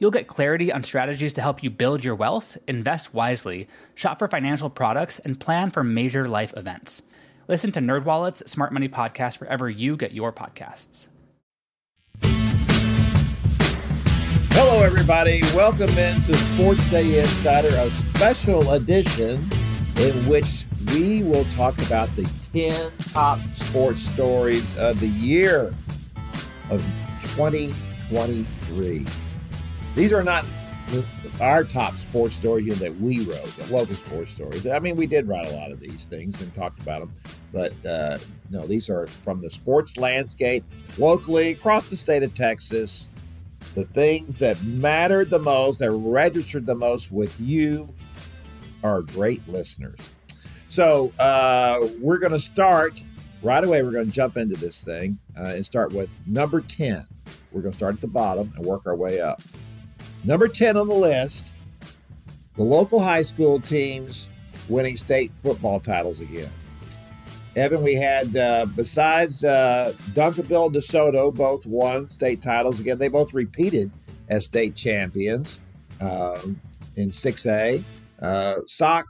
You'll get clarity on strategies to help you build your wealth, invest wisely, shop for financial products, and plan for major life events. Listen to NerdWallet's Smart Money Podcast wherever you get your podcasts. Hello, everybody. Welcome into SportsDay Insider, a special edition in which we will talk about the 10 top sports stories of the year of 2023. These are not our top sports stories that we wrote, the local sports stories. I mean, we did write a lot of these things and talked about them, but uh, no, these are from the sports landscape locally across the state of Texas. The things that mattered the most, that registered the most with you, are great listeners. So uh, we're going to start right away. We're going to jump into this thing uh, and start with number 10. We're going to start at the bottom and work our way up. Number 10 on the list, the local high school teams winning state football titles again. Evan, we had, uh, besides uh, Duncanville and DeSoto, both won state titles again. They both repeated as state champions um, in 6A. Uh, Sock,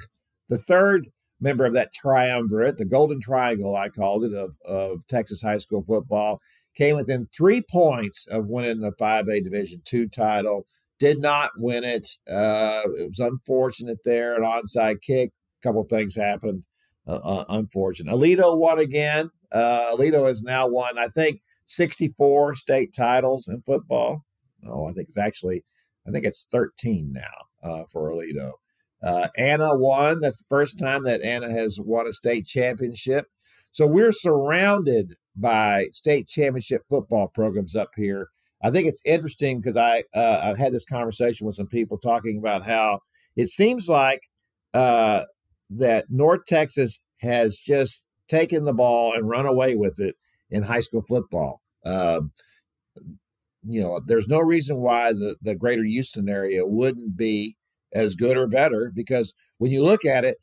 the third member of that triumvirate, the Golden Triangle, I called it, of, of Texas high school football, came within three points of winning the 5A Division two title did not win it. Uh, it was unfortunate there, an onside kick. A couple things happened. Uh, uh, unfortunate. Aledo won again. Uh, Aledo has now won, I think, 64 state titles in football. No, I think it's actually, I think it's 13 now uh, for Aledo. Uh, Anna won. That's the first time that Anna has won a state championship. So we're surrounded by state championship football programs up here I think it's interesting because I uh, I've had this conversation with some people talking about how it seems like uh, that North Texas has just taken the ball and run away with it in high school football. Um, you know, there's no reason why the, the greater Houston area wouldn't be as good or better because when you look at it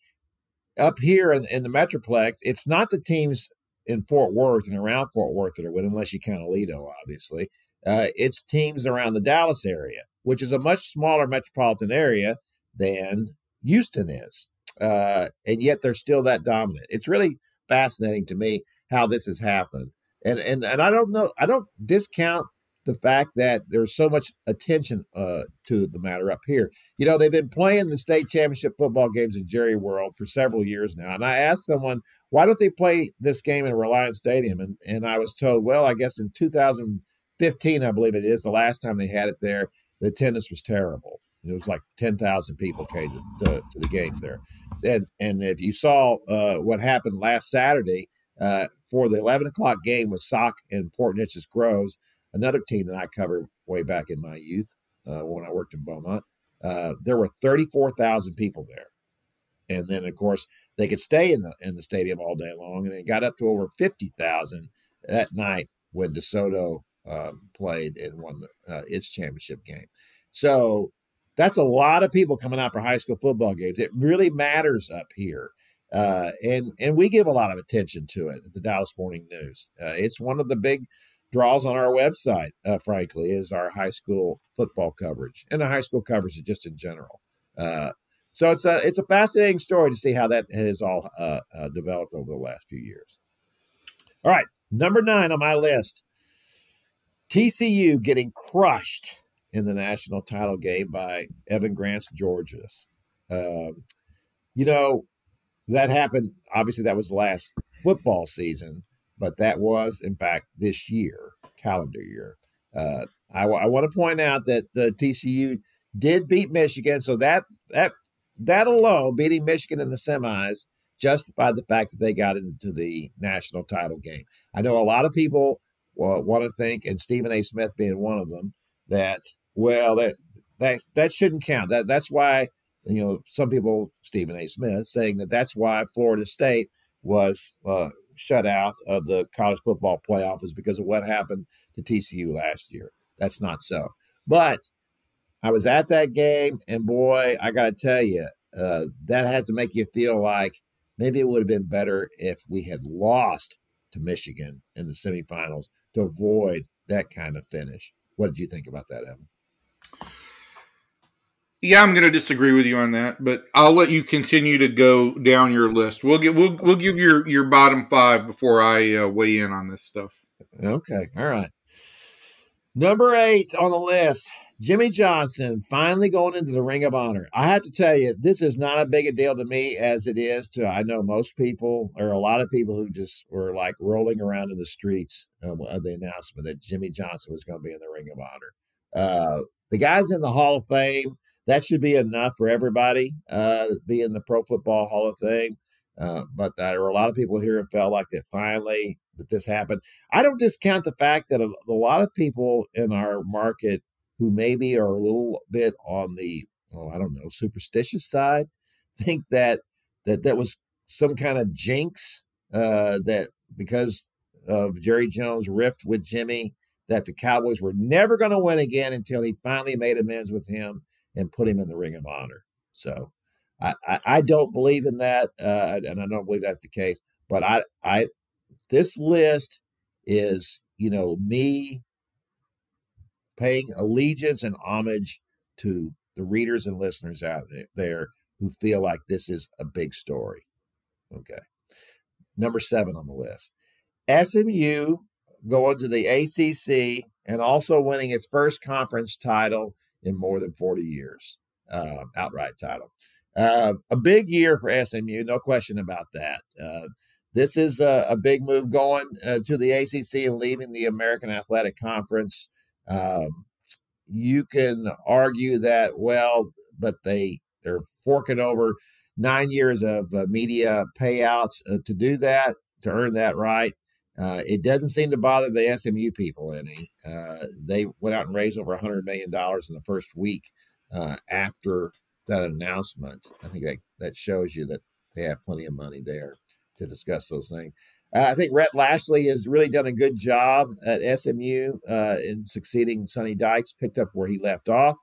up here in, in the Metroplex, it's not the teams in Fort Worth and around Fort Worth that are winning, unless you count Aledo, obviously. Uh, it's teams around the Dallas area, which is a much smaller metropolitan area than Houston is. Uh, and yet they're still that dominant. It's really fascinating to me how this has happened. And, and, and I don't know, I don't discount the fact that there's so much attention uh, to the matter up here. You know, they've been playing the state championship football games in Jerry World for several years now. And I asked someone, why don't they play this game in Reliant Stadium? And, and I was told, well, I guess in 2000- 15, I believe it is, the last time they had it there, the attendance was terrible. It was like 10,000 people came to, to, to, the games there. And, and if you saw uh, what happened last Saturday uh, for the 11 o'clock game with Sock and Port Neches Groves, another team that I covered way back in my youth uh, when I worked in Beaumont, uh, there were 34,000 people there. And then, of course, they could stay in the in the stadium all day long, and it got up to over 50,000 that night when DeSoto um, played and won the, uh, its championship game. So that's a lot of people coming out for high school football games. It really matters up here. Uh, and and we give a lot of attention to it at the Dallas Morning News. Uh, it's one of the big draws on our website, uh, frankly, is our high school football coverage and the high school coverage just in general. Uh, so it's a it's a fascinating story to see how that has all uh, uh, developed over the last few years. All right, number nine on my list TCU getting crushed in the national title game by Evan Grant's Georgias. Um, you know, that happened. Obviously, that was last football season, but that was, in fact, this year, calendar year. Uh, I, I want to point out that the TCU did beat Michigan, so that that that alone, beating Michigan in the semis, justified the fact that they got into the national title game. I know a lot of people well, want to think, and Stephen A. Smith being one of them, that well that that that shouldn't count. That that's why you know, some people, Stephen A. Smith, saying that that's why Florida State was uh, shut out of the college football playoff is because of what happened to TCU last year. That's not so. But I was at that game, and boy, I got to tell you, uh, that had to make you feel like maybe it would have been better if we had lost to Michigan in the semifinals to avoid that kind of finish. What did you think about that, Evan? Yeah, I'm going to disagree with you on that, but I'll let you continue to go down your list. We'll get we'll we'll give your your bottom five before I uh, weigh in on this stuff. Okay, all right. Number eight on the list, Jimmy Johnson finally going into the Ring of Honor. I have to tell you, this is not a big a deal to me as it is to I know most people or a lot of people who just were like rolling around in the streets of, of the announcement that Jimmy Johnson was going to be in the Ring of Honor. Uh, the guy's in the Hall of Fame that should be enough for everybody uh, be in the Pro Football Hall of Fame. Uh, but there are a lot of people here who felt like that finally that this happened. I don't discount the fact that a, a lot of people in our market who maybe are a little bit on the oh I don't know superstitious side think that that that was some kind of jinx uh, that because of Jerry Jones' rift with Jimmy that the Cowboys were never going to win again until he finally made amends with him and put him in the Ring of Honor. So I, I, I don't believe in that, uh, and I don't believe that's the case. But I, I, this list is, you know, me paying allegiance and homage to the readers and listeners out there who feel like this is a big story. Okay. Number seven on the list SMU going to the ACC and also winning its first conference title in more than 40 years, uh, outright title. Uh, a big year for SMU, no question about that. Uh, this is a, a, big move going uh, to the ACC and leaving the American Athletic Conference. Um, you can argue that, well, but they they're forking over nine years of uh, media payouts uh, to do that to earn that right. Uh, it doesn't seem to bother the SMU people any. Uh, they went out and raised over $100 million in the first week uh, after that announcement. I think that, that shows you that they have plenty of money there to discuss those things. Uh, I think Rhett Lashlee has really done a good job at SMU uh, in succeeding Sonny Dykes, picked up where he left off.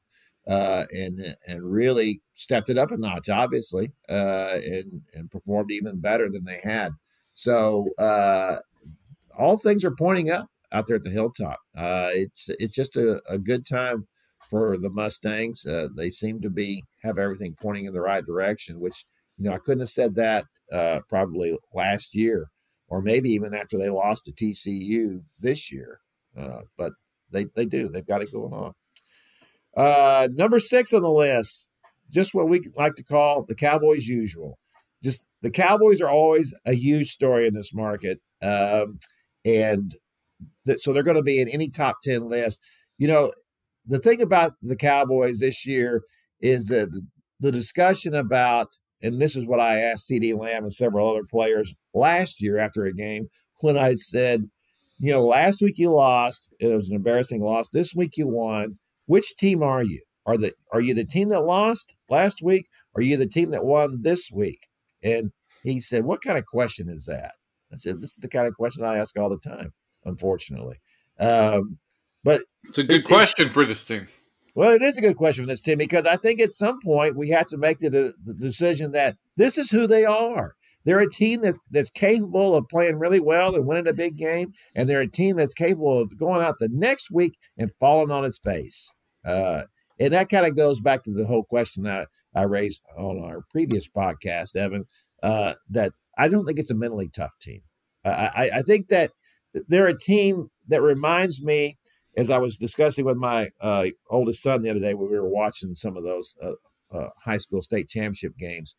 Uh, and and really stepped it up a notch, obviously, and and performed even better than they had. So all things are pointing up out there at the hilltop. Uh, it's it's just a, a, good time for the Mustangs. Uh, they seem to be have everything pointing in the right direction, which you know I couldn't have said that uh, probably last year, or maybe even after they lost to TCU this year. Uh, but they they do. They've got it going on. Uh, number six on the list, just what we like to call the Cowboys' usual. Just the Cowboys are always a huge story in this market. Um, and th- so they're going to be in any top 10 list. You know, the thing about the Cowboys this year is that the, the discussion about, and this is what I asked CeeDee Lamb and several other players last year after a game when I said, you know, last week you lost, it was an embarrassing loss. This week you won. Which team are you? Are the are you the team that lost last week? Are you the team that won this week? And he said, What kind of question is that? I said, this is the kind of question I ask all the time, unfortunately. Um, but it's a good it's, question for this team. Well, it is a good question for this team because I think at some point we have to make the, the decision that this is who they are. They're a team that's that's capable of playing really well and winning a big game, and they're a team that's capable of going out the next week and falling on its face. Uh, and that kind of goes back to the whole question that I raised on our previous podcast, Evan, uh, that I don't think it's a mentally tough team. I, I think that they're a team that reminds me, as I was discussing with my uh, oldest son the other day when we were watching some of those uh, uh, high school state championship games.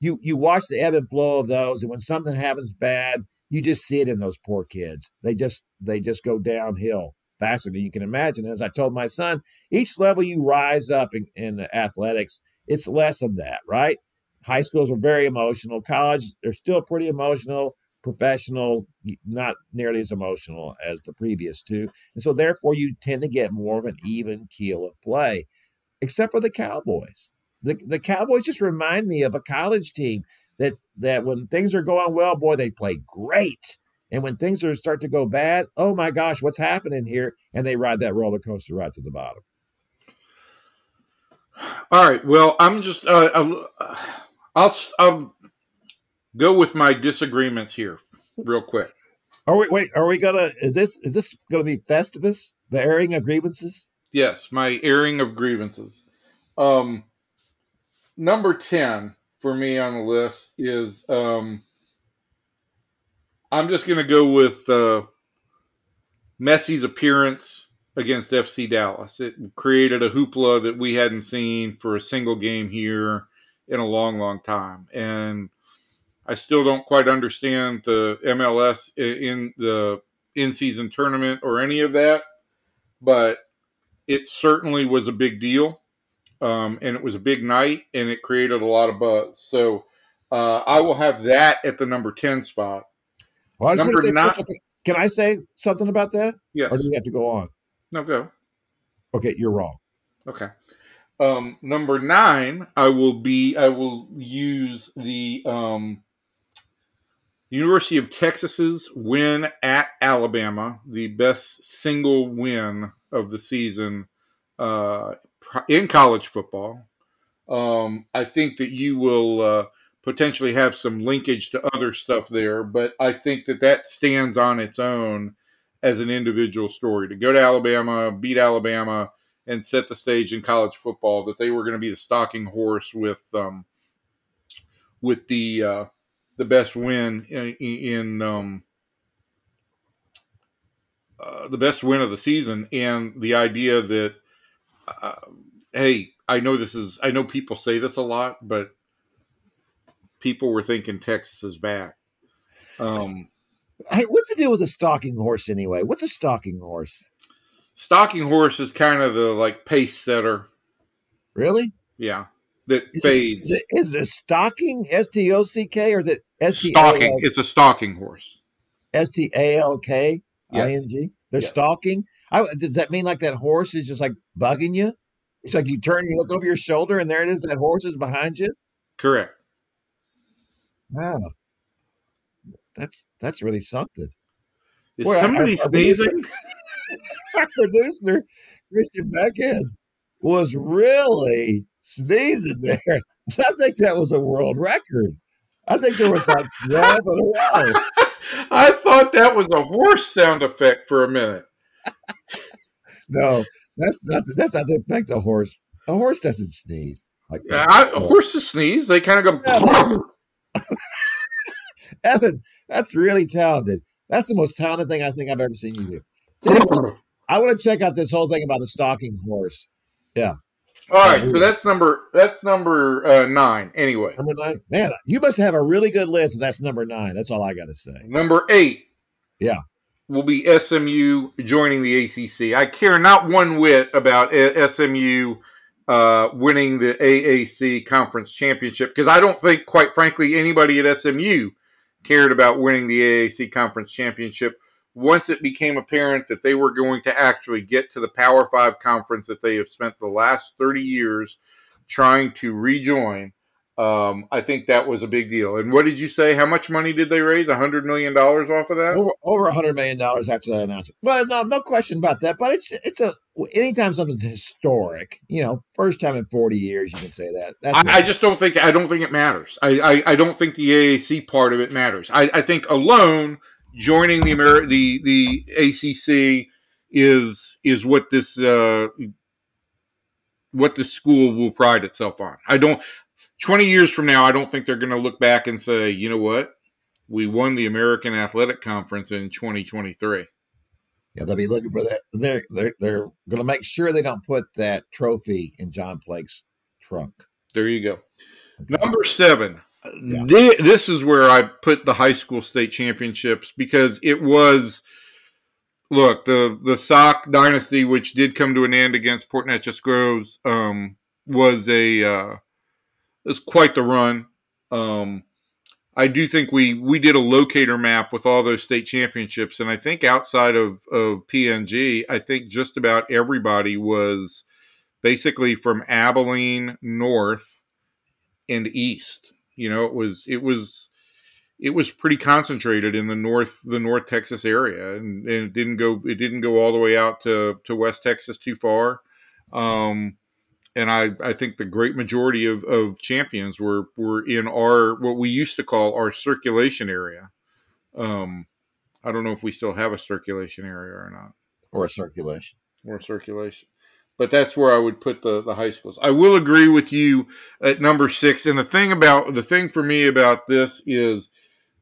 You you watch the ebb and flow of those, and when something happens bad, you just see it in those poor kids. They just they just go downhill faster than you can imagine. As I told my son, each level you rise up in, in athletics, it's less of that, right? High schools are very emotional. College, they're still pretty emotional. Professional, not nearly as emotional as the previous two. And so, therefore, you tend to get more of an even keel of play, except for the Cowboys. the the Cowboys just remind me of a college team that's that when things are going well, boy, they play great. And when things are start to go bad, oh my gosh, what's happening here? And they ride that roller coaster right to the bottom. All right. Well, I'm just uh, uh I'll I'll go with my disagreements here real quick. Are we wait? Are we gonna? Is this is this gonna be Festivus? The airing of grievances? Yes, my airing of grievances. Um, number ten for me on the list is um, I'm just gonna go with uh, Messi's appearance against FC Dallas. It created a hoopla that we hadn't seen for a single game here in a long, long time. And I still don't quite understand the MLS in the in season tournament or any of that, but it certainly was a big deal. Um, and it was a big night and it created a lot of buzz. So uh, I will have that at the number 10 spot. Well, number nine. Can I say something about that? Yes. Or do we have to go on? No, go. Okay, you're wrong. Okay. Um, number nine, I will be. I will use the um, University of Texas's win at Alabama, the best single win of the season uh, in college football. Um, I think that you will uh, potentially have some linkage to other stuff there, but I think that that stands on its own as an individual story to go to Alabama, beat Alabama, and set the stage in college football that they were going to be the stalking horse with um, with the uh, the best win in, in um, uh, the best win of the season, and the idea that uh, hey, I know this is I know people say this a lot, but people were thinking Texas is back. Um, Hey, what's the deal with a stalking horse anyway? What's a stalking horse? Stalking horse is kind of the like pace setter. Really? Yeah, that is fades. It, is, it, is it a stalking? S T O C K or is it S T stalking? It's a stalking horse. S T A L K I N G. They're Yes. stalking. I, does that mean like that horse is just like bugging you? It's like you turn, you look over your shoulder, and there it is. That horse is behind you. Correct. Wow, that's that's really something. Is Boy, somebody I- I- sneezing? Our producer Christian Beckes was really sneezing there. I think that was a world record. I think there was like twelve in a row. I thought that was a horse sound effect for a minute. No, that's not that's not the effect of a horse. A horse doesn't sneeze like that. I, horses sneeze. They kind of go. Evan, that's really talented. That's the most talented thing I think I've ever seen you do. I want to check out this whole thing about a stalking horse. All right, so that's number that's number uh, nine. Anyway, Number nine, man, you must have a really good list. That's number nine, that's all I got to say. number eight. Yeah. will be SMU joining the ACC. I care not one whit about SMU uh, winning the AAC conference championship because I don't think, quite frankly, anybody at SMU cared about winning the AAC conference championship. Once it became apparent that they were going to actually get to the Power Five conference that they have spent the last 30 years trying to rejoin, um, I think that was a big deal. And what did you say? How much money did they raise? $100 million off of that? Over over a hundred million dollars after that announcement. Well, no, no question about that. But it's it's a anytime something's historic, you know, first time in forty years, you can say that. That's I, I just don't think I don't think it matters. I, I, I don't think the AAC part of it matters. I, I think alone joining the Ameri- the the ACC is is what this uh, what the school will pride itself on. I don't. Twenty years from now, I don't think they're going to look back and say, you know what, we won the American Athletic Conference in 2023. yeah, they'll be looking for that. They're they're they're going to make sure they don't put that trophy in John Blake's trunk. There you go. Number seven. Yeah. Thi- This is where I put the high school state championships because it was, look, the the Sock dynasty, which did come to an end against Port Neches Groves, um, was a uh, was quite the run. Um, I do think we we did a locator map with all those state championships, and I think outside of of PNG, I think just about everybody was basically from Abilene north and east. You know, it was it was it was pretty concentrated in the north the North Texas area, and, and it didn't go it didn't go all the way out to to West Texas too far. Um, and I, I think the great majority of, of champions were, were in our what we used to call our circulation area. Um, I don't know if we still have a circulation area or not, or a circulation, or a circulation. But that's where I would put the, the high schools. I will agree with you at number six. And the thing about the thing for me about this is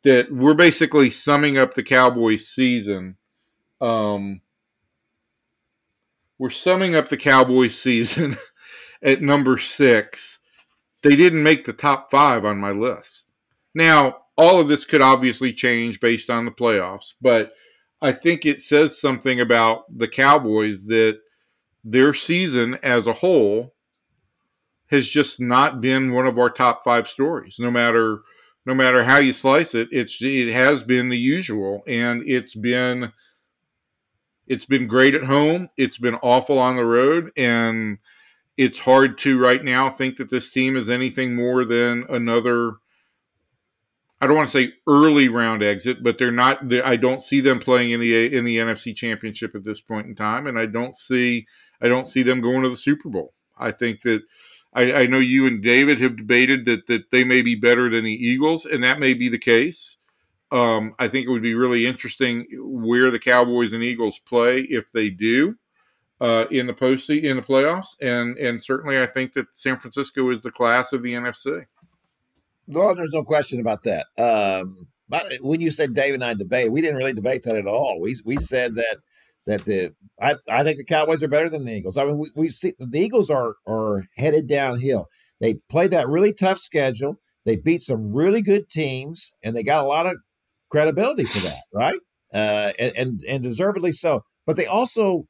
that we're basically summing up the Cowboys season. Um, we're summing up the Cowboys season at number six. They didn't make the top five on my list. Now, all of this could obviously change based on the playoffs, but I think it says something about the Cowboys that their season as a whole has just not been one of our top five stories. No matter no matter how you slice it, it's it has been the usual, and it's been it's been great at home. It's been awful on the road, and it's hard to right now think that this team is anything more than another I don't want to say early round exit, but they're not. I don't see them playing in the in the NFC Championship at this point in time, and I don't see I don't see them going to the Super Bowl. I think that I, I know you and David have debated that that they may be better than the Eagles, and that may be the case. Um, I think it would be really interesting where the Cowboys and Eagles play if they do uh, in the post in the playoffs, and and certainly I think that San Francisco is the class of the NFC. Well, there's no question about that. Um, but when you said Dave and I debate, we didn't really debate that at all. We we said that that the I, I think the Cowboys are better than the Eagles. I mean, we, we see the Eagles are are headed downhill. They played that really tough schedule. They beat some really good teams, and they got a lot of credibility for that, right? Uh, and, and and deservedly so. But they also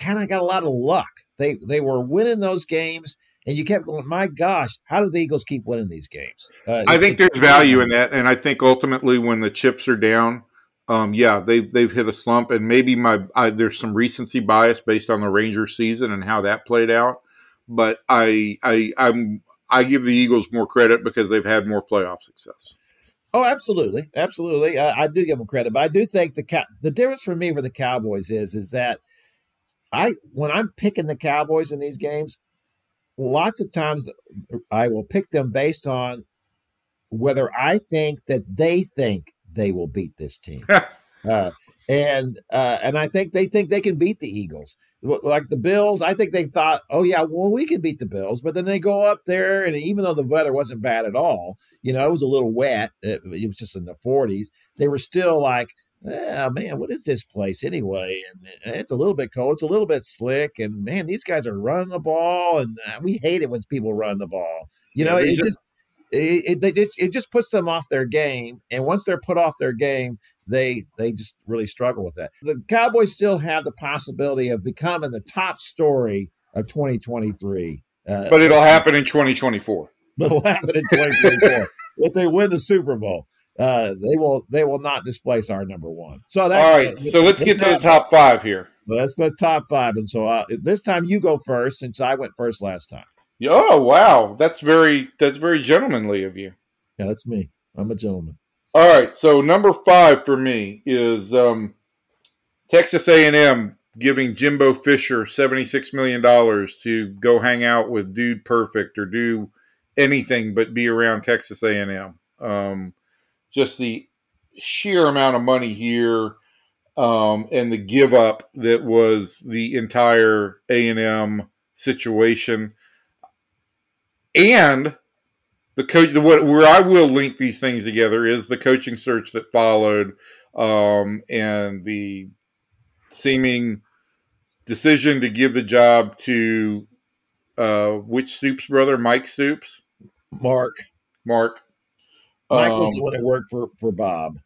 kind of got a lot of luck. They they were winning those games, and you kept going. My gosh, how do the Eagles keep winning these games? Uh, I think there's value in that, and I think ultimately when the chips are down, um, yeah, they've they've hit a slump, and maybe my I, there's some recency bias based on the Rangers season and how that played out. But I I I'm I give the Eagles more credit because they've had more playoff success. Oh, absolutely, absolutely. I, I do give them credit, but I do think the the difference for me for the Cowboys is is that I when I'm picking the Cowboys in these games, lots of times I will pick them based on whether I think that they think they will beat this team. uh, and uh, and I think they think they can beat the Eagles. Like the Bills, I think they thought, oh yeah, well we can beat the Bills, but then they go up there, and even though the weather wasn't bad at all, you know, it was a little wet. It, it was just in the 40s. They were still like, yeah, man, what is this place anyway? And it's a little bit cold. It's a little bit slick. And man, these guys are running the ball, and uh, we hate it when people run the ball. You know, yeah, it just it, it, it, it just puts them off their game. And once they're put off their game, they they just really struggle with that. The Cowboys still have the possibility of becoming the top story of 2023. Uh, but it'll happen in 2024. But it'll happen in 2024 if they win the Super Bowl uh, they will they will not displace our number one. So that's, all right. So let's get to the top five here. That's the top five, and so uh, this time you go first since I went first last time. Oh wow, that's very that's very gentlemanly of you. Yeah, that's me. I'm a gentleman. All right, so number five for me is um, Texas A&M giving Jimbo Fisher seventy six million dollars to go hang out with Dude Perfect or do anything but be around Texas A&M. Um, just the sheer amount of money here um, and the give up that was the entire A and M situation, and the coach. The, what, where I will link these things together is the coaching search that followed, um, and the seeming decision to give the job to uh, which Stoops brother, Mike Stoops, Mark, Mark, Michael's um, the one that worked for, for Bob.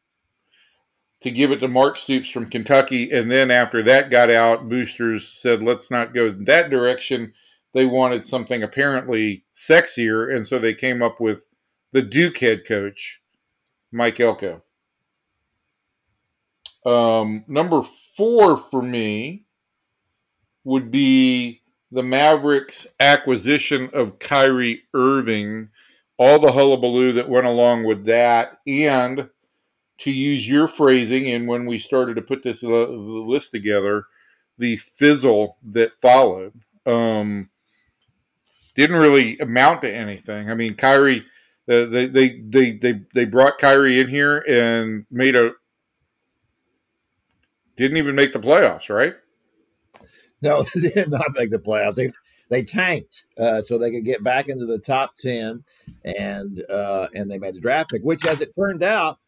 To give it to Mark Stoops from Kentucky. And then after that got out, boosters said, let's not go in that direction. They wanted something apparently sexier. And so they came up with the Duke head coach, Mike Elko. Um, number four for me would be the Mavericks' acquisition of Kyrie Irving, all the hullabaloo that went along with that, and to use your phrasing, and when we started to put this list together, the fizzle that followed um, didn't really amount to anything. I mean, Kyrie, uh, they, they they they they brought Kyrie in here and made a didn't even make the playoffs, right? No, they did not make the playoffs. They they tanked uh, so they could get back into the top ten, and uh, and they made the draft pick, which, as it turned out,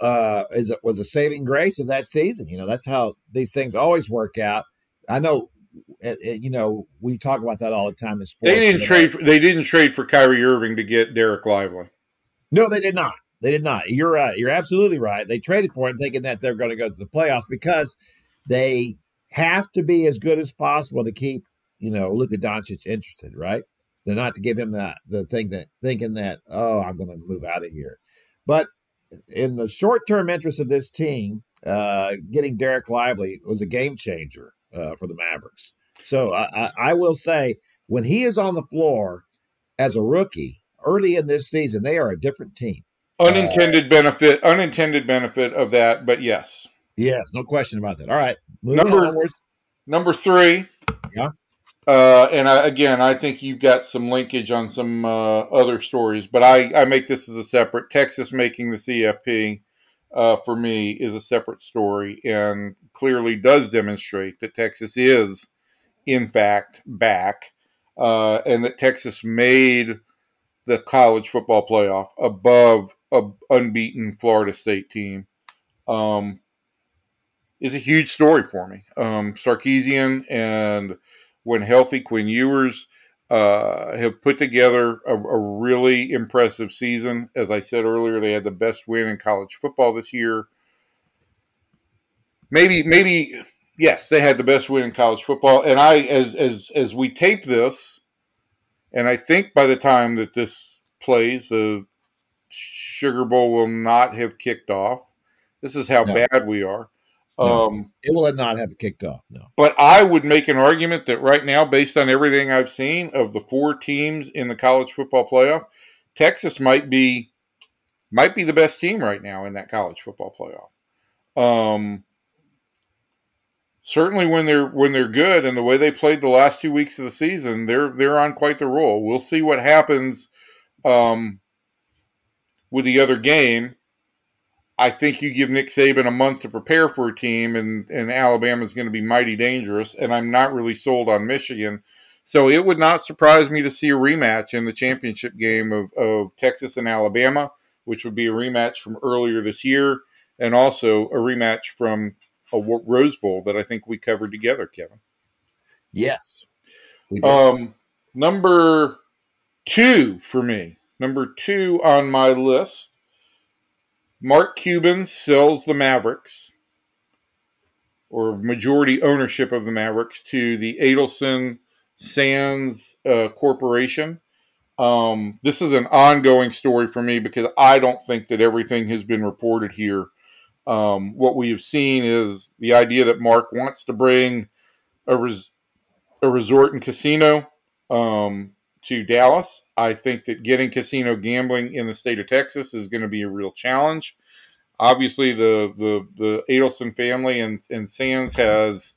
uh, is was a saving grace of that season. You know, that's how these things always work out. I know, it, it, you know, we talk about that all the time in sports. They didn't trade. For, they didn't trade for Kyrie Irving to get Dereck Lively. No, they did not. They did not. You're right. You're absolutely right. They traded for him thinking that they're going to go to the playoffs because they have to be as good as possible to keep, you know, Luka Doncic interested, right? They're not to give him that the thing that thinking that, oh, I'm going to move out of here. But in the short term interest of this team, uh, getting Dereck Lively was a game changer uh, for the Mavericks. So I, I, will say, when he is on the floor as a rookie early in this season, they are a different team. Unintended uh, benefit, unintended benefit of that, but yes, yes, no question about that. All right, number onwards. number three. Yeah. Uh, and I, again, I think you've got some linkage on some uh, other stories, but I, I make this as a separate. Texas making the CFP uh, for me is a separate story and clearly does demonstrate that Texas is, in fact, back uh, and that Texas made the college football playoff above an unbeaten Florida State team. Um, is a huge story for me. Um, Sarkisian and when healthy, Quinn Ewers uh, have put together a, a, really impressive season. As I said earlier, they had the best win in college football this year. Maybe, maybe, yes, they had the best win in college football. And I, as as as we tape this, and I think by the time that this plays, the Sugar Bowl will not have kicked off. This is how no. bad we are. No, um, it will not have kicked off. No, but I would make an argument that right now, based on everything I've seen of the four teams in the college football playoff, Texas might be might be the best team right now in that college football playoff. Um, certainly when they're when they're good and the way they played the last two weeks of the season, they're they're on quite the roll. We'll see what happens um, with the other game I think you give Nick Saban a month to prepare for a team, and, and Alabama is going to be mighty dangerous. And I'm not really sold on Michigan. So it would not surprise me to see a rematch in the championship game of, of Texas and Alabama, which would be a rematch from earlier this year, and also a rematch from a Rose Bowl that I think we covered together, Kevin. Yes. Um, number two for me, number two on my list Mark Cuban sells the Mavericks, or majority ownership of the Mavericks, to the Adelson Sands uh, Corporation. Um, this is an ongoing story for me because I don't think that everything has been reported here. Um, what we have seen is the idea that Mark wants to bring a, res- a resort and casino um, to Dallas. I think that getting casino gambling in the state of Texas is going to be a real challenge. Obviously, the the the Adelson family and and Sands has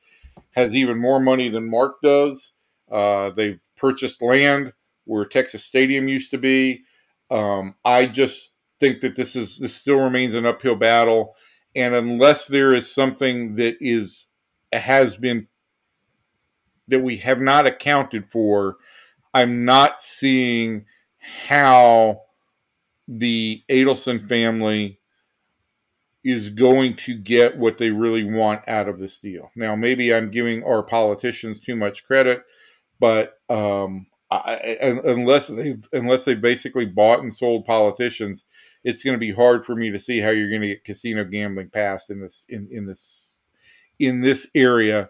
has even more money than Mark does. Uh, they've purchased land where Texas Stadium used to be. Um, I just think that this is this still remains an uphill battle, and unless there is something that is has been that we have not accounted for I'm not seeing how the Adelson family is going to get what they really want out of this deal. Now, maybe I'm giving our politicians too much credit, but um, I, unless they've unless they basically bought and sold politicians, it's going to be hard for me to see how you're going to get casino gambling passed in this in, in this in this area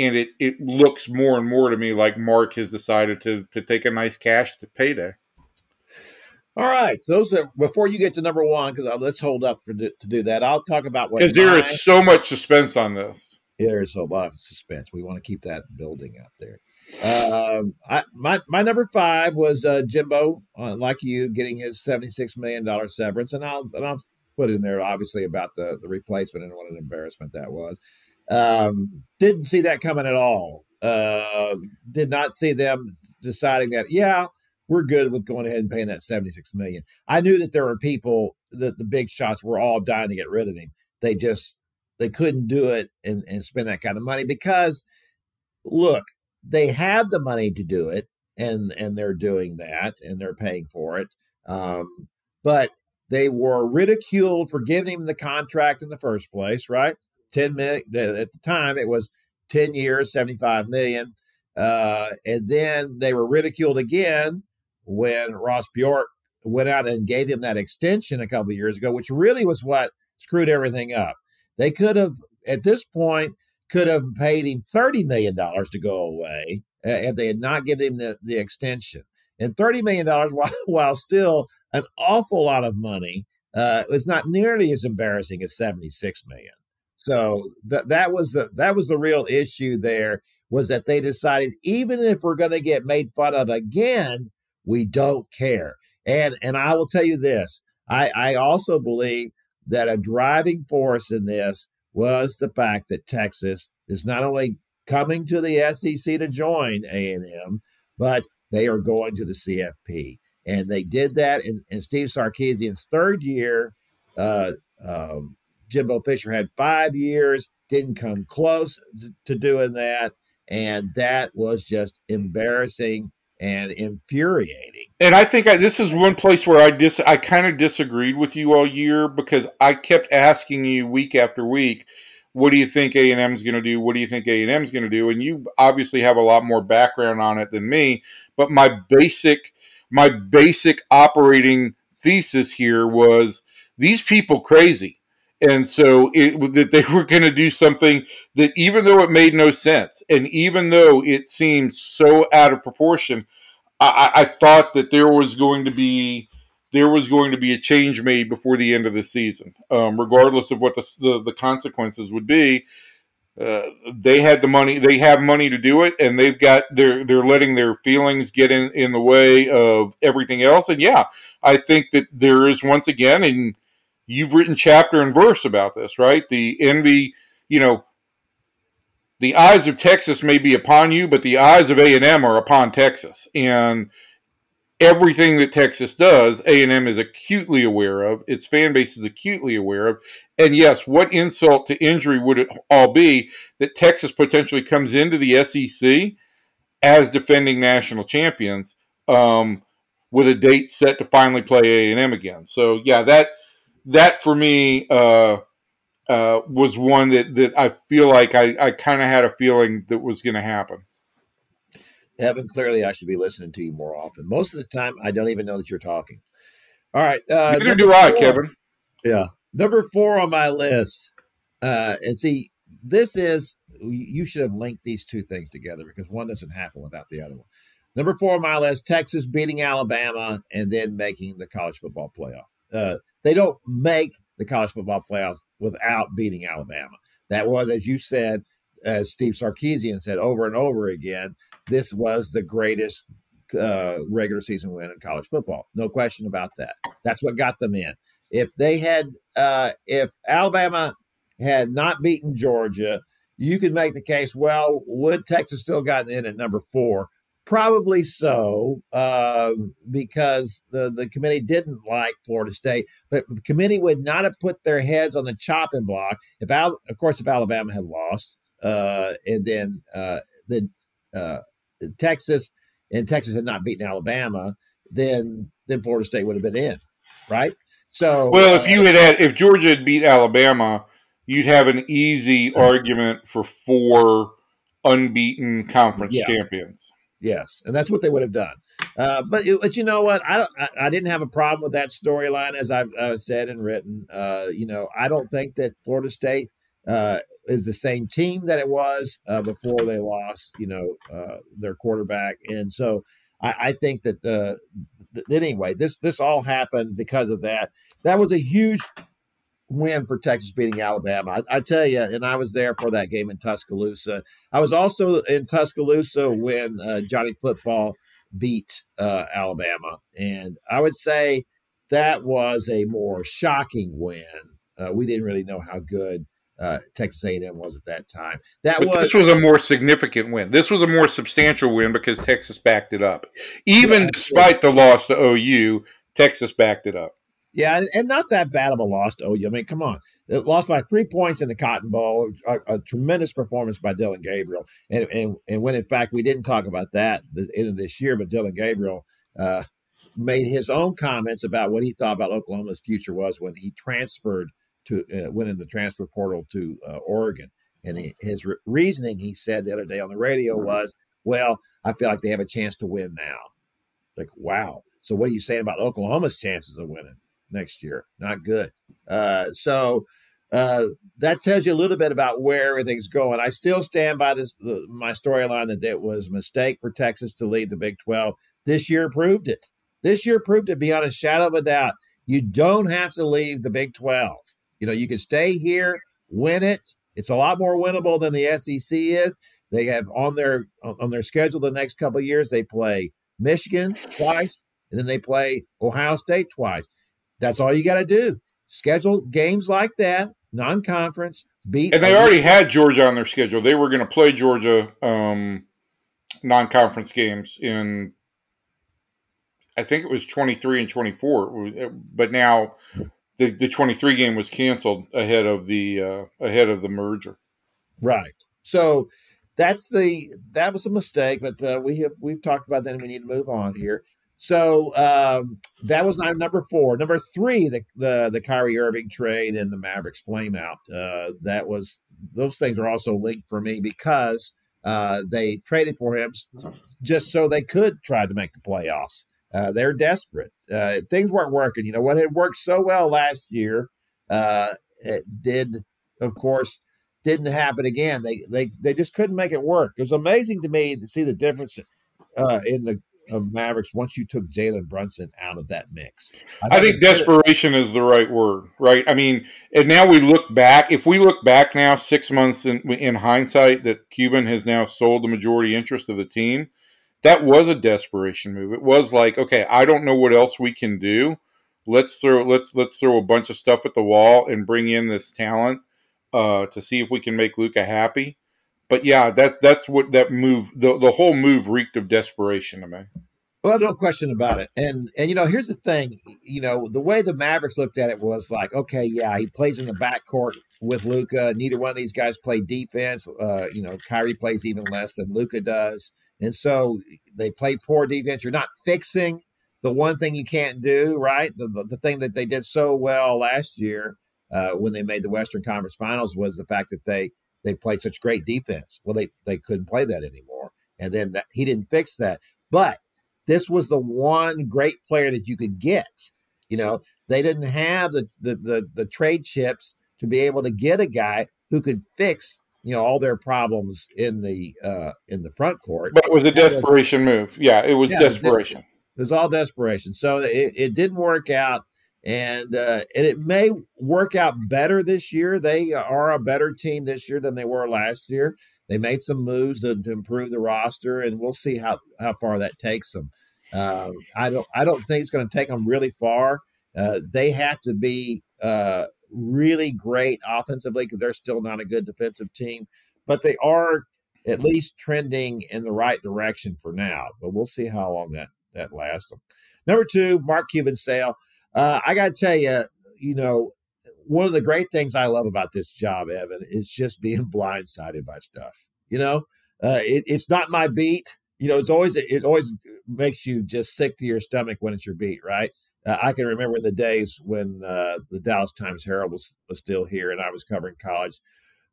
and it, it looks more and more to me like Mark has decided to to take a nice cash to payday. All right, those are before you get to number one because let's hold up for to do that. I'll talk about what because there is so much suspense on this. There is a lot of suspense. We want to keep that building out there. Um, I, my my number five was uh, Jimbo, uh, like you, getting his seventy six million dollar severance, and I'll and I'll put in there obviously about the the replacement and what an embarrassment that was. Um, didn't see that coming at all. Uh, did not see them deciding that. Yeah, we're good with going ahead and paying that seventy six million. I knew that there were people that the big shots were all dying to get rid of him. They just they couldn't do it and, and spend that kind of money because look they had the money to do it and and they're doing that and they're paying for it um, but they were ridiculed for giving him the contract in the first place right 10 million at the time it was 10 years 75 million uh, and then they were ridiculed again when ross bjork went out and gave him that extension a couple of years ago which really was what screwed everything up they could have at this point could have paid him $30 million to go away uh, if they had not given him the, the extension. And $30 million, while, while still an awful lot of money, uh, was not nearly as embarrassing as 76 million. So that that was the that was the real issue there was that they decided even if we're going to get made fun of again, we don't care. And and I will tell you this, I I also believe that a driving force in this was the fact that Texas is not only coming to the SEC to join A&M, but they are going to the CFP. And they did that in, in Steve Sarkisian's third year. Uh, um, Jimbo Fisher had five years, didn't come close to, doing that. And that was just embarrassing and infuriating. And I think I, this is one place where I dis I kind of disagreed with you all year because I kept asking you week after week, what do you think A and M is going to do? What do you think A and M is going to do? And you obviously have a lot more background on it than me. But my basic my basic operating thesis here was these people crazy. And so it, that they were going to do something that even though it made no sense and even though it seemed so out of proportion, I, I thought that there was going to be there was going to be a change made before the end of the season, um, regardless of what the, the, the consequences would be. Uh, they had the money; they have money to do it, and they've got they're they're letting their feelings get in in the way of everything else. And yeah, I think that there is once again, and you've written chapter and verse about this, right? The envy, you know, the eyes of Texas may be upon you, but the eyes of A and M are upon Texas, and everything that Texas does, A and M is acutely aware of. Its fan base is acutely aware of. And yes, what insult to injury would it all be that Texas potentially comes into the SEC as defending national champions um, with a date set to finally play A and M again? So yeah, that that for me. Uh, uh, was one that, that I feel like I, I kind of had a feeling that was going to happen. Evan, clearly I should be listening to you more often. Most of the time, I don't even know that you're talking. All right. Uh, Neither do I, four, Kevin. Yeah. Number four on my list. Uh, and see, this is, you should have linked these two things together because one doesn't happen without the other one. Number four on my list Texas beating Alabama and then making the college football playoff. Uh, they don't make the college football playoffs without beating Alabama. That was, as you said, as Steve Sarkisian said over and over again, this was the greatest uh, regular season win in college football. No question about that. That's what got them in. If they had, uh, if Alabama had not beaten Georgia, you could make the case. Well, would Texas still gotten in at number four? Probably so, uh, because the, the committee didn't like Florida State, but the committee would not have put their heads on the chopping block if, Al- of course, if Alabama had lost, uh, and then uh, then uh, Texas and Texas had not beaten Alabama, then then Florida State would have been in, right? So, well, if you had had if Georgia had beat Alabama, you'd have an easy argument for four unbeaten conference yeah. champions. Yes, and that's what they would have done. Uh, but, but you know what? I, I, I didn't have a problem with that storyline, as I've uh, said and written. Uh, you know, I don't think that Florida State uh, is the same team that it was uh, before they lost. You know, uh, their quarterback, and so I, I think that the, the anyway, this this all happened because of that. That was a huge win for Texas beating Alabama. I, I, tell you, and I was there for that game in Tuscaloosa. I was also in Tuscaloosa when uh, Johnny Football beat uh, Alabama, and I would say that was a more shocking win. Uh, we didn't really know how good uh, Texas A&M was at that time. That but was this was a more significant win. This was a more substantial win because Texas backed it up. Even yeah, despite the loss to OU, Texas backed it up. Yeah, and, and, not that bad of a loss to OU. I mean, come on. It lost by three points in the Cotton Bowl. A, a tremendous performance by Dillon Gabriel. And, and and when, in fact, we didn't talk about that the end of this year, but Dillon Gabriel uh, made his own comments about what he thought about Oklahoma's future was when he transferred to uh, went in the transfer portal to uh, Oregon. And he, his re- reasoning, he said the other day on the radio, was, "Well, I feel like they have a chance to win now." Like, wow. So, what are you saying about Oklahoma's chances of winning next year? Not good. Uh, so. Uh, that tells you a little bit about where everything's going. I still stand by this the, my storyline that it was a mistake for Texas to lead the Big 12. This year proved it. This year proved it beyond a shadow of a doubt. You don't have to leave the Big 12. You know, you can stay here, win it. It's a lot more winnable than the SEC is. They have on their on their schedule the next couple years. They play Michigan twice, and then they play Ohio State twice. That's all you got to do. Schedule games like that, non-conference. Beat and they already had Georgia on their schedule. They were going to play Georgia um, non-conference games in I think it was 23 and 24. But now the, the 23 game was canceled ahead of the uh, ahead of the merger. Right. So that's the that was a mistake, but uh, we have we've talked about that and we need to move on here. So um, that was number four. Number three, the the the Kyrie Irving trade and the Mavericks flame out. Uh, that was those things are also linked for me because uh, they traded for him just so they could try to make the playoffs. Uh, they're desperate. Uh, things weren't working. You know what had worked so well last year, uh, it did, of course, didn't happen again. They they they just couldn't make it work. It was amazing to me to see the difference uh, in the Mavericks once you took Jalen Brunson out of that mix. I, I think desperation is the right word, right? I mean, and now we look back. If we look back now, six months in, in hindsight, that Cuban has now sold the majority interest of the team that was a desperation move. It was like, okay, I don't know what else we can do. Let's throw let's let's throw a bunch of stuff at the wall and bring in this talent uh, to see if we can make Luka happy. But yeah, that that's what that move the, the whole move reeked of desperation to me. Well, no question about it. And and you know, here's the thing. You know, the way the Mavericks looked at it was like, okay, yeah, he plays in the backcourt with Luka. Neither one of these guys play defense. Uh, you know, Kyrie plays even less than Luka does. And so they play poor defense. You're not fixing the one thing you can't do, right? The, the, the thing that they did so well last year uh, when they made the Western Conference Finals was the fact that they they played such great defense. Well, they they couldn't play that anymore, and then that, he didn't fix that. But this was the one great player that you could get. You know, they didn't have the the the, the trade chips to be able to get a guy who could fix you know all their problems in the uh in the front court. But it was a desperation was, move. Yeah, it was yeah, desperation. It, it, was all desperation. So it, it didn't work out, and uh, and it may work out better this year. They are a better team this year than they were last year. They made some moves to, to improve the roster, and we'll see how how far that takes them. Uh, I don't I don't think it's going to take them really far. Uh, they have to be uh, really great offensively because they're still not a good defensive team, but they are at least trending in the right direction for now. But we'll see how long that that lasts them. Number two, Mark Cuban sale. Uh, I got to tell you, you know, one of the great things I love about this job, Evan, is just being blindsided by stuff. You know, uh, it, it's not my beat. You know, it's always it always makes you just sick to your stomach when it's your beat, right? Uh, I can remember in the days when uh, the Dallas Times Herald was, was still here and I was covering college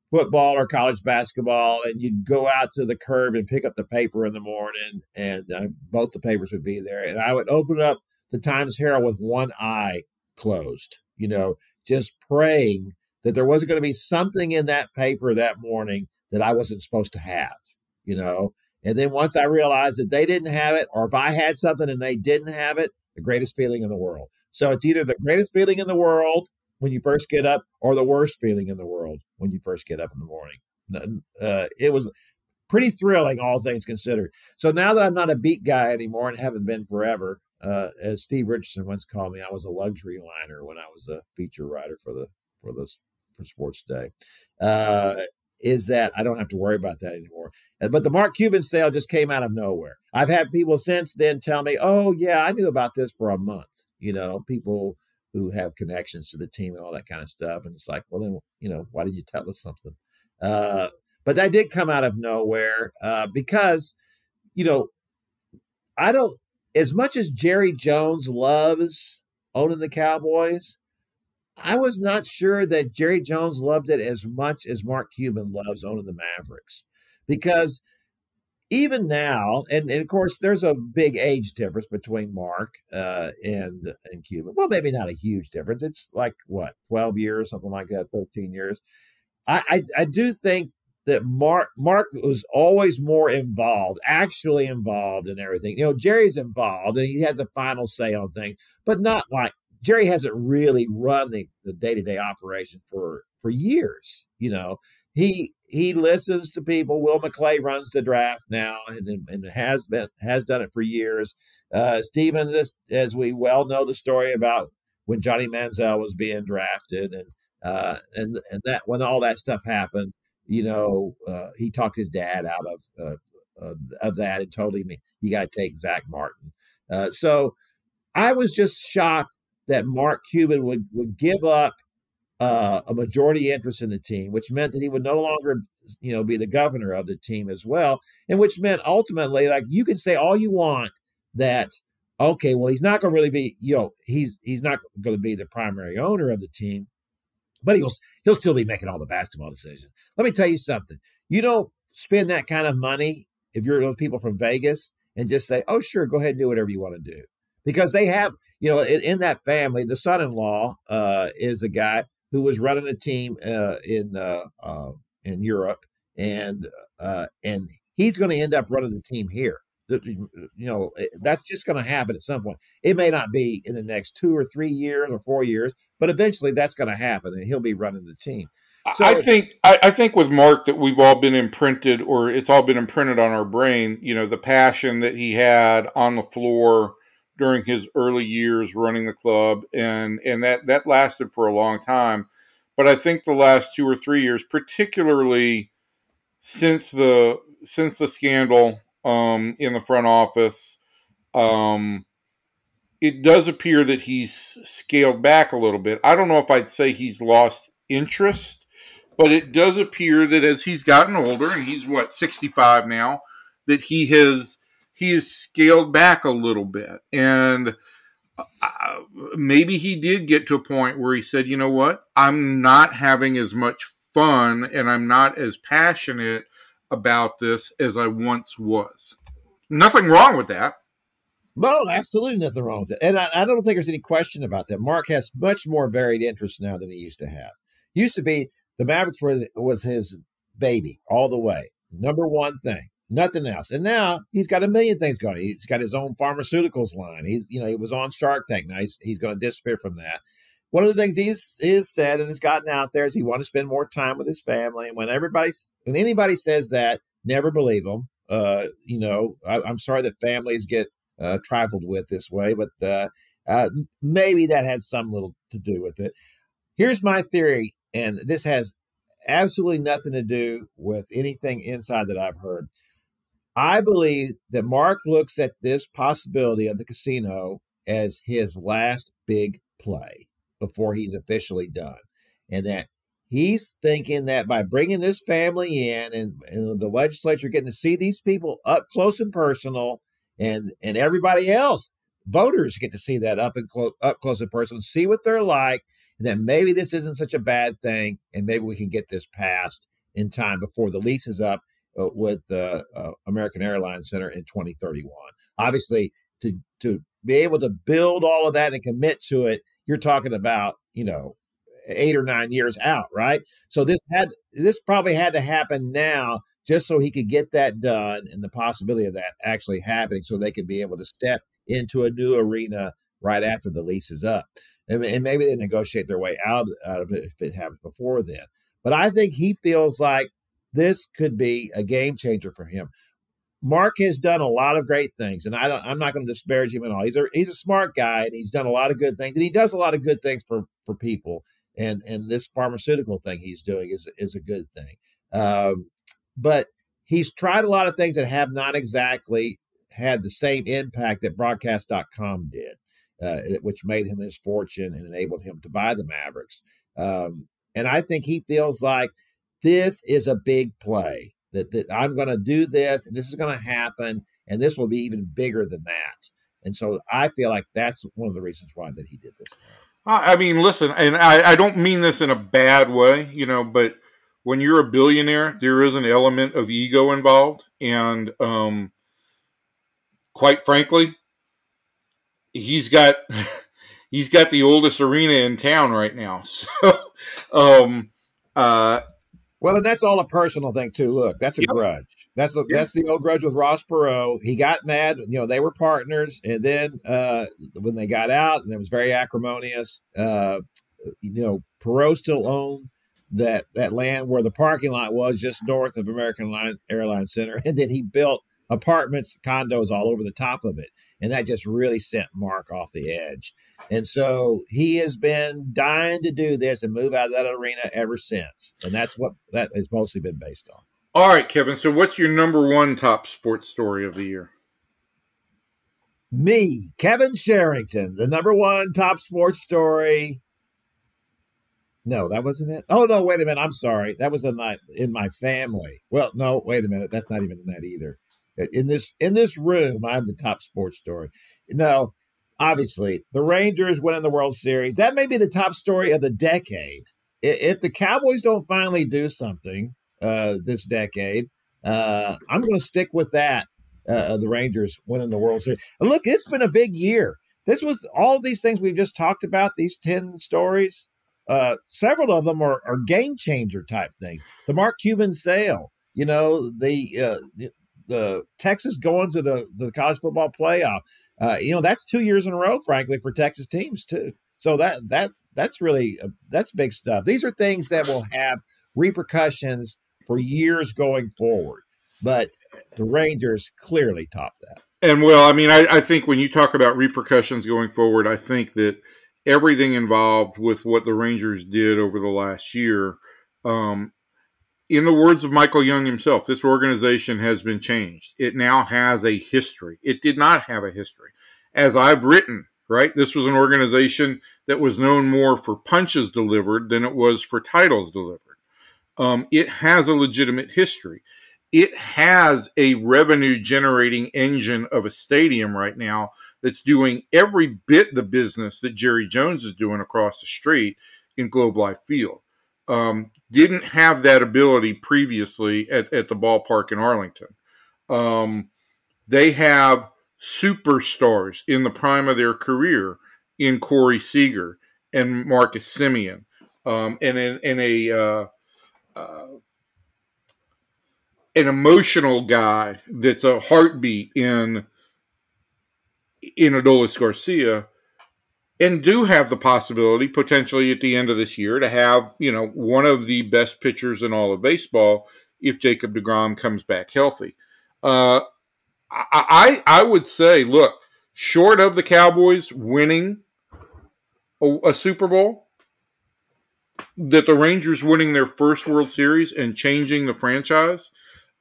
football or college basketball, and you'd go out to the curb and pick up the paper in the morning, and uh, both the papers would be there. And I would open up the Times Herald with one eye closed, you know, just praying that there wasn't going to be something in that paper that morning that I wasn't supposed to have, you know. And then once I realized that they didn't have it, or if I had something and they didn't have it, the greatest feeling in the world. So it's either the greatest feeling in the world when you first get up or the worst feeling in the world when you first get up in the morning. Uh, it was pretty thrilling, all things considered. So now that I'm not a beat guy anymore and haven't been forever, uh, as Steve Richardson once called me, I was a luxury liner when I was a feature writer for the for this for SportsDay. Uh, is that I don't have to worry about that anymore. But the Mark Cuban sale just came out of nowhere. I've had people since then tell me, "Oh yeah, I knew about this for a month." You know, people who have connections to the team and all that kind of stuff. And it's like, well, then you know, why did you tell us something? Uh, but that did come out of nowhere uh, because, you know, I don't. As much as Jerry Jones loves owning the Cowboys, I was not sure that Jerry Jones loved it as much as Mark Cuban loves owning the Mavericks because even now, and, and of course, there's a big age difference between Mark uh, and and Cuban. Well, maybe not a huge difference. It's like what, 12 years, something like that, 13 years. I, I, I do think that Mark Mark was always more involved, actually involved in everything. You know, Jerry's involved and he had the final say on things, but not like Jerry hasn't really run the, the day-to-day operation for for years. You know, he he listens to people. Will McClay runs the draft now and, and has been has done it for years. Uh, Stephen, this, as we well know the story about when Johnny Manziel was being drafted and uh, and and that when all that stuff happened, you know, uh, he talked his dad out of uh, of that and told him you got to take Zack Martin. Uh, so I was just shocked that Mark Cuban would would give up uh, a majority interest in the team, which meant that he would no longer, you know, be the governor of the team as well, and which meant ultimately, like you can say all you want that, okay, well, he's not going to really be, you know, he's he's not going to be the primary owner of the team, but he'll he'll still be making all the basketball decisions. Let me tell you something: you don't spend that kind of money if you're those people from Vegas and just say, oh, sure, go ahead and do whatever you want to do, because they have, you know, in, in that family, the son-in-law uh, is a guy who was running a team uh, in uh, uh, in Europe, and uh, and he's going to end up running the team here. You know, eh, that's just going to happen at some point. It may not be in the next two or three years or four years, but eventually that's going to happen, and he'll be running the team. So, I think I, I, think with Mark that we've all been imprinted, or it's all been imprinted on our brain. You know, the passion that he had on the floor during his early years running the club, and and that that lasted for a long time. But I think the last two or three years, particularly since the since the scandal um, in the front office, um, it does appear that he's scaled back a little bit. I don't know if I'd say he's lost interest, but it does appear that as he's gotten older, and he's what sixty five now, that he has he has scaled back a little bit. And uh, maybe he did get to a point where he said, you know what? I'm not having as much fun and I'm not as passionate about this as I once was. Nothing wrong with that. No, absolutely nothing wrong with it. And I, I, don't think there's any question about that. Mark has much more varied interests now than he used to have. Used to be the Mavericks was, was his baby all the way. Number one thing nothing else. And now he's got a million things going. He's got his own pharmaceuticals line. He's, you know, he was on Shark Tank. Now he's, he's going to disappear from that. One of the things he's, he's said and has gotten out there is he wants to spend more time with his family. And when everybody, when anybody says that, never believe them. Uh, you know, I, am sorry that families get uh, trifled with this way, but uh, uh, maybe that had some little to do with it. Here's my theory, and this has absolutely nothing to do with anything inside that I've heard. I believe that Mark looks at this possibility of the casino as his last big play before he's officially done. And that he's thinking that by bringing this family in and, and the legislature getting to see these people up close and personal and and everybody else voters get to see that up and close up close and personal see what they're like and that maybe this isn't such a bad thing and maybe we can get this passed in time before the lease is up uh, with the uh, American Airlines Center in 2031. Obviously, to to be able to build all of that and commit to it, you're talking about you know eight or nine years out, right? So this had this probably had to happen now just so he could get that done and the possibility of that actually happening so they could be able to step into a new arena right after the lease is up. and, and maybe they negotiate their way out, out of it if it happens before then. But I think he feels like this could be a game changer for him. Mark has done a lot of great things, and I am not going to disparage him at all. He's a he's a smart guy, and he's done a lot of good things, and he does a lot of good things for for people. And and this pharmaceutical thing he's doing is is a good thing. Um, but he's tried a lot of things that have not exactly had the same impact that Broadcast.com did, uh, which made him his fortune and enabled him to buy the Mavericks. Um, and I think he feels like this is a big play that, that I'm going to do this and this is going to happen and this will be even bigger than that. And so I feel like that's one of the reasons why that he did this. I mean, listen, and I, I don't mean this in a bad way, you know, but when you're a billionaire, there is an element of ego involved. And um, quite frankly, he's got he's got the oldest arena in town right now. So um, uh, well, and that's all a personal thing too. Look, that's a yep. grudge. That's the yep. that's the old grudge with Ross Perot. He got mad. You know, they were partners, and then uh, when they got out, and it was very acrimonious. Uh, you know, Perot still owned that that land where the parking lot was, just north of American Airlines Center, and then he built apartments, condos all over the top of it. And that just really sent Mark off the edge. And so he has been dying to do this and move out of that arena ever since. And that's what that has mostly been based on. All right, Kevin. So what's your number one top sports story of the year? Me, Kevin Sherrington, the number one top sports story. No, that wasn't it. Oh no, wait a minute. I'm sorry. That was in my in my family. Well, no, wait a minute. That's not even in that either in this in this room, I'm the top sports story. No, obviously the Rangers winning the World Series. That may be the top story of the decade. If the Cowboys don't finally do something uh, this decade, uh, I'm going to stick with that. Uh, the Rangers winning the World Series. And look, it's been a big year. This was all these things we've just talked about. These ten stories. Uh, several of them are, are game changer type things. The Mark Cuban sale, you know, the uh, the Texas going to the the college football playoff. Uh, you know, that's two years in a row, frankly, for Texas teams too. So that that that's really uh, that's big stuff. These are things that will have repercussions for years going forward. But the Rangers clearly top that. And well, I mean, I, I think when you talk about repercussions going forward, I think that everything involved with what the Rangers did over the last year um, in the words of Michael Young himself, this organization has been changed. It now has a history. It did not have a history. As I've written, right, this was an organization that was known more for punches delivered than it was for titles delivered. Um, it has a legitimate history. It has a revenue generating engine of a stadium right now that's doing every bit the business that Jerry Jones is doing across the street in Globe Life Field um, didn't have that ability previously at, at the ballpark in Arlington. Um, they have superstars in the prime of their career in Corey Seager and Marcus Semien, um, and in, in a uh, uh, an emotional guy that's a heartbeat in in Adolis Garcia and do have the possibility potentially at the end of this year to have you know one of the best pitchers in all of baseball if Jacob deGrom comes back healthy. Uh, I I would say, look, short of the Cowboys winning a, a Super Bowl, that the Rangers winning their first World Series and changing the franchise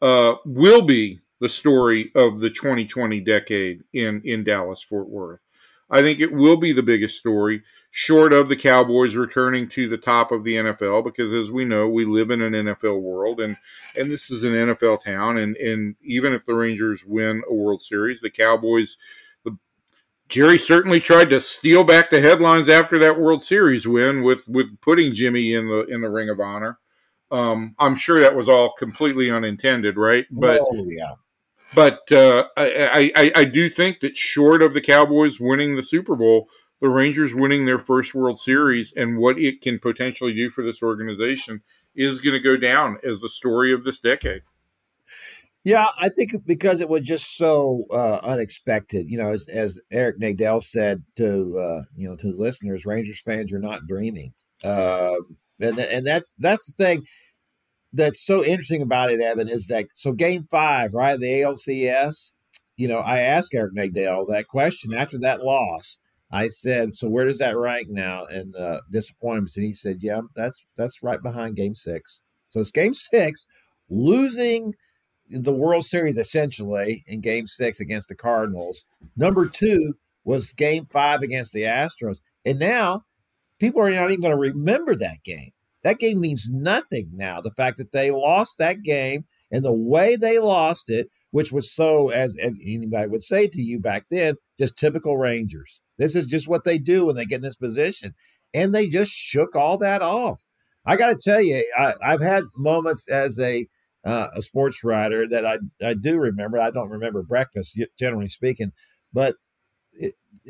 uh, will be the story of the 2020 decade in in Dallas Fort Worth. I think it will be the biggest story, short of the Cowboys returning to the top of the NFL, because as we know, we live in an NFL world, and and this is an NFL town, and and even if the Rangers win a World Series, the Cowboys. The, Jerry certainly tried to steal back the headlines after that World Series win with with putting Jimmy in the in the Ring of Honor. Um, I'm sure that was all completely unintended, right? But oh, yeah. But uh, I, I, I do think that short of the Cowboys winning the Super Bowl, the Rangers winning their first World Series and what it can potentially do for this organization is going to go down as the story of this decade. Yeah, I think because it was just so uh, unexpected. You know, as, as Eric Nadel said to uh, you know to listeners, Rangers fans are not dreaming, uh, and and that's that's the thing that's so interesting about it, Evan, is that so Game Five, right, the ALCS. You know, I asked Eric Nadel that question after that loss. I said, "So where does that rank now?" And uh, disappointments, and he said, "Yeah, that's that's right behind Game Six. So it's Game Six, losing." the World Series essentially in game six against the Cardinals. Number two was game five against the Astros. And now people are not even going to remember that game. That game means nothing now. The fact that they lost that game and the way they lost it, which was so, as anybody would say to you back then, just typical Rangers. This is just what they do when they get in this position. And they just shook all that off. I got to tell you, I, I've had moments as a uh, a sports writer that I I do remember. I don't remember breakfast generally speaking, but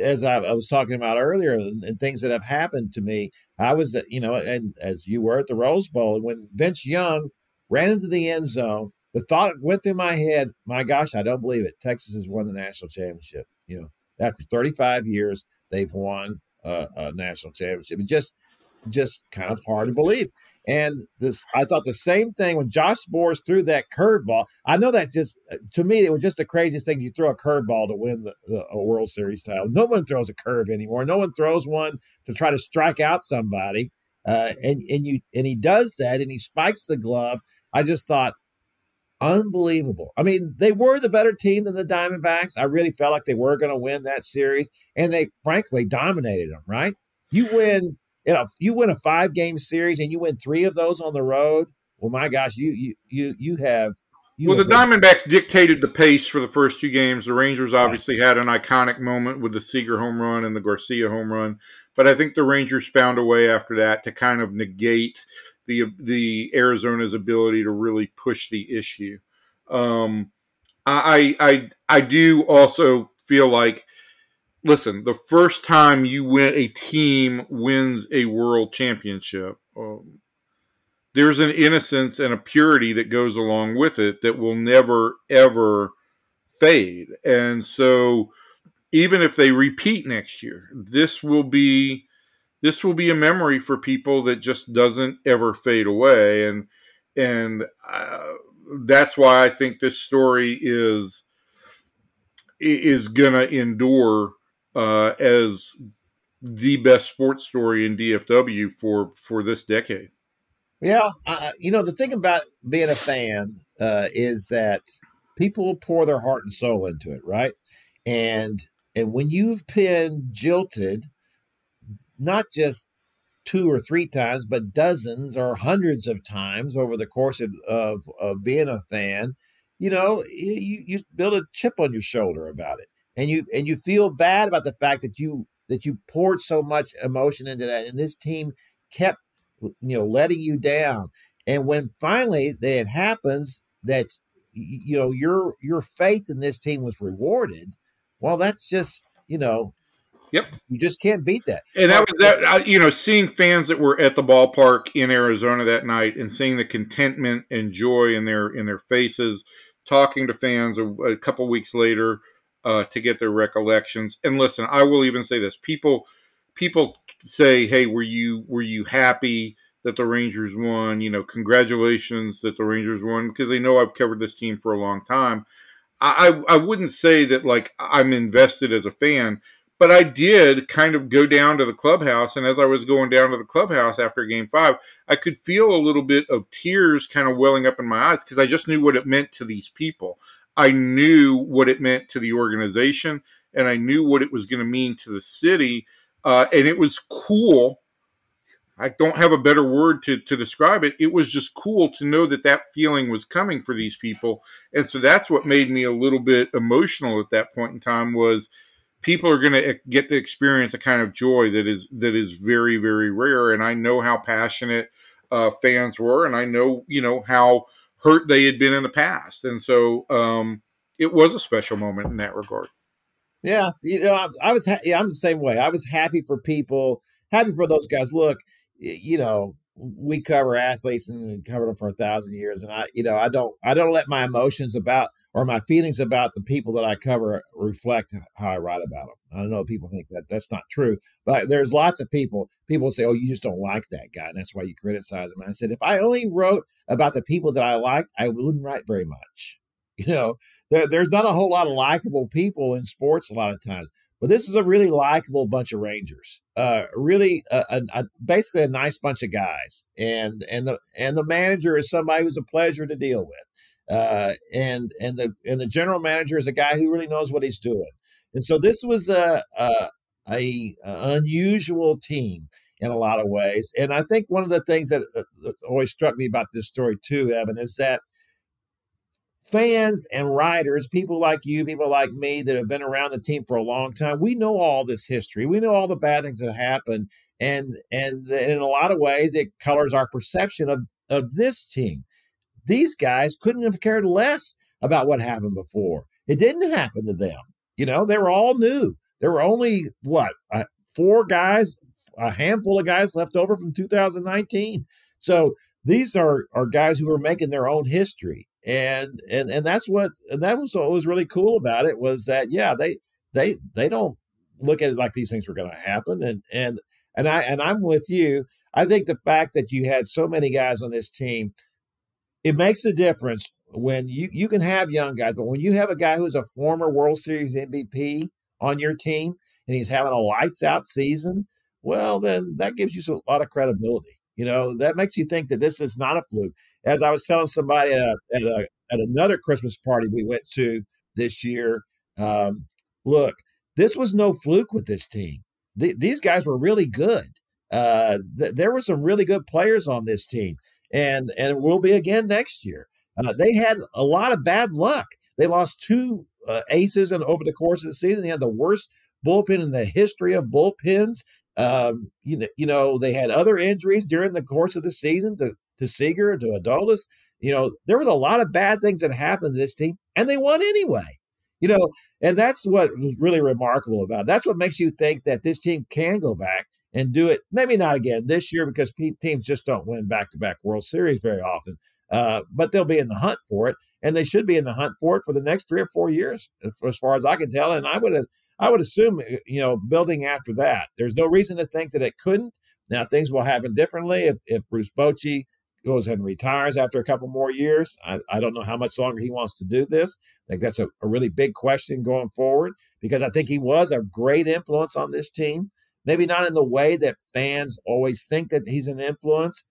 as I, I, was talking about earlier, and, and, things that have happened to me, I was uh, you know, and as you were at the Rose Bowl, when Vince Young ran into the end zone, the thought went through my head. My gosh, I don't believe it. Texas has won the national championship. You know, after 35 years, they've won a, a national championship. It just just kind of hard to believe. And this, I thought the same thing when Josh Sborz threw that curveball. I know that just to me, it was just the craziest thing. You throw a curveball to win the, the a World Series title. No one throws a curve anymore. No one throws one to try to strike out somebody. Uh, and and you and he does that, and he spikes the glove. I just thought, unbelievable. I mean, they were the better team than the Diamondbacks. I really felt like they were going to win that series, and they frankly dominated them. Right? You win you know, you win a five game series and you win three of those on the road. Well, my gosh, you you you you have. You well, have the Diamondbacks dictated the pace for the first two games. The Rangers obviously right. had an iconic moment with the Seager home run and the Garcia home run, but I think the Rangers found a way after that to kind of negate the the Arizona's ability to really push the issue. Um, I I I do also feel like listen, the first time you win a team wins a world championship, um, there's an innocence and a purity that goes along with it that will never ever fade. And so even if they repeat next year, this will be this will be a memory for people that just doesn't ever fade away and and uh, that's why I think this story is is gonna endure uh, as the best sports story in DFW for for this decade. Yeah, you know the thing about being a fan uh, is that people pour their heart and soul into it, right? And and when you've been jilted, not just two or three times, but dozens or hundreds of times over the course of of, of being a fan, you know, you you build a chip on your shoulder about it and you and you feel bad about the fact that you that you poured so much emotion into that and this team kept you know letting you down and when finally it happens that you know your your faith in this team was rewarded well that's just you know Yep. You just can't beat that. And that was that you know, seeing fans that were at the ballpark in Arizona that night and seeing the contentment and joy in their in their faces, talking to fans a, a couple weeks later, uh, to get their recollections. And listen, I will even say this: people people say, "Hey, were you were you happy that the Rangers won? You know, congratulations that the Rangers won," because they know I've covered this team for a long time. I, I wouldn't say that like I'm invested as a fan, but I did kind of go down to the clubhouse, and as I was going down to the clubhouse after Game Five, I could feel a little bit of tears kind of welling up in my eyes because I just knew what it meant to these people. I knew what it meant to the organization and I knew what it was going to mean to the city. Uh, and it was cool. I don't have a better word to, to describe it. It was just cool to know that that feeling was coming for these people. And so that's what made me a little bit emotional at that point in time was people are going to get to experience a kind of joy that is that is very very rare and I know how passionate uh, fans were and I know you know how hurt they had been in the past. And so um, it was a special moment in that regard. Yeah, you know, I, I was ha- yeah, I'm the same way. I was happy for people, happy for those guys. Look, you know, we cover athletes and we covered them for a thousand years, and I, you know, I don't, I don't let my emotions about or my feelings about the people that I cover reflect how I write about them. I know people think that that's not true, but there's lots of people. People say, "Oh, you just don't like that guy, and that's why you criticize him." And I said, if I only wrote about the people that I liked, I wouldn't write very much. You know, there, there's not a whole lot of likable people in sports a lot of times. But this is a really likable bunch of Rangers. Uh, really, a, a, a, basically a nice bunch of guys, and and the and the manager is somebody who's a pleasure to deal with, uh, and and the and the general manager is a guy who really knows what he's doing. And so this was a a, a unusual team in a lot of ways. And I think one of the things that uh, always struck me about this story too, Evan, is that fans and writers, people like you, people like me that have been around the team for a long time, we know all this history. We know all the bad things that happened. And and, and in a lot of ways it colors our perception of, of this team. These guys couldn't have cared less about what happened before. It didn't happen to them. You know, they were all new. There were only what uh, four guys, a handful of guys left over from 2019. So these are are guys who are making their own history and and and that's what and that was what was really cool about it was that yeah they they they don't look at it like these things were going to happen. And and and I and I'm with you. I think the fact that you had so many guys on this team it makes a difference when you you can have young guys but when you have a guy who's a former World Series MVP on your team and he's having a lights out season well then that gives you a lot of credibility you know, that makes you think that this is not a fluke. As I was telling somebody at, a, at, a, at another Christmas party we went to this year, um, look, this was no fluke with this team. these guys were really good. Uh, th- there were some really good players on this team, and and will be again next year. Uh, they had a lot of bad luck. They lost two uh, aces and over the course of the season. They had the worst bullpen in the history of bullpens. Um, you know, you know, they had other injuries during the course of the season to to Seager, to Adolis. You know, there was a lot of bad things that happened to this team, and they won anyway. You know, and that's what was really remarkable about it. That's what makes you think that this team can go back and do it. Maybe not again this year because teams just don't win back to back World Series very often. Uh, but they'll be in the hunt for it, and they should be in the hunt for it for the next three or four years, as far as I can tell. And I would have I would assume, eh, you know, building after that. There's no reason to think that it couldn't. Now, things will happen differently if, if Bruce Bochy goes and retires after a couple more years. I, I don't know how much longer he wants to do this. I think that's a, a really big question going forward because I think he was a great influence on this team. Maybe not in the way that fans always think that he's an influence,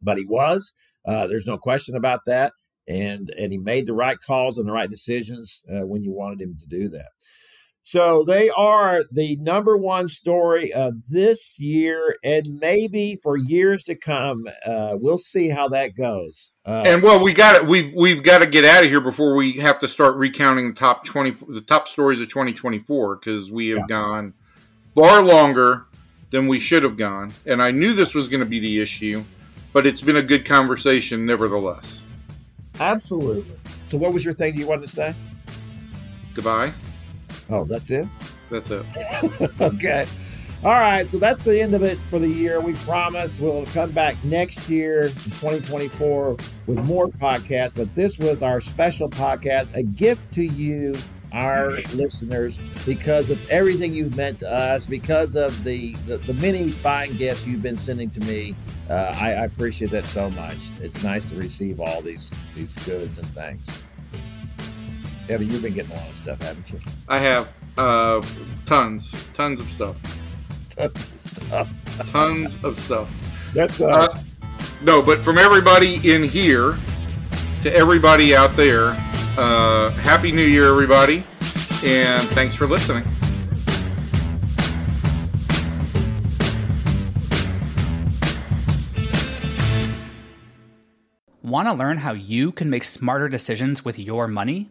but he was. Uh, there's no question about that. And and he made the right calls and the right decisions uh, when you wanted him to do that. So they are the number one story of this year and maybe for years to come. Uh, we'll see how that goes. Uh, and well, we got it. We've we've got to get out of here before we have to start recounting the top twenty, the top stories of twenty twenty four because we have yeah. gone far longer than we should have gone. And I knew this was going to be the issue, but it's been a good conversation nevertheless. Absolutely. So, what was your thing you wanted to say? Goodbye. Oh, that's it? That's it. okay. All right, so that's the end of it for the year. We promise we'll come back next year in 2024 with more podcasts, but this was our special podcast, a gift to you, our listeners, because of everything you've meant to us, because of the, the, the many fine gifts you've been sending to me. Uh, I, I appreciate that so much. It's nice to receive all these these goods and things. Evan, you've been getting a lot of stuff, haven't you? I have uh, tons, tons of stuff. Tons of stuff. tons of stuff. That's uh, us. Uh, no, but from everybody in here to everybody out there, uh, Happy New Year, everybody, and thanks for listening. Want to learn how you can make smarter decisions with your money?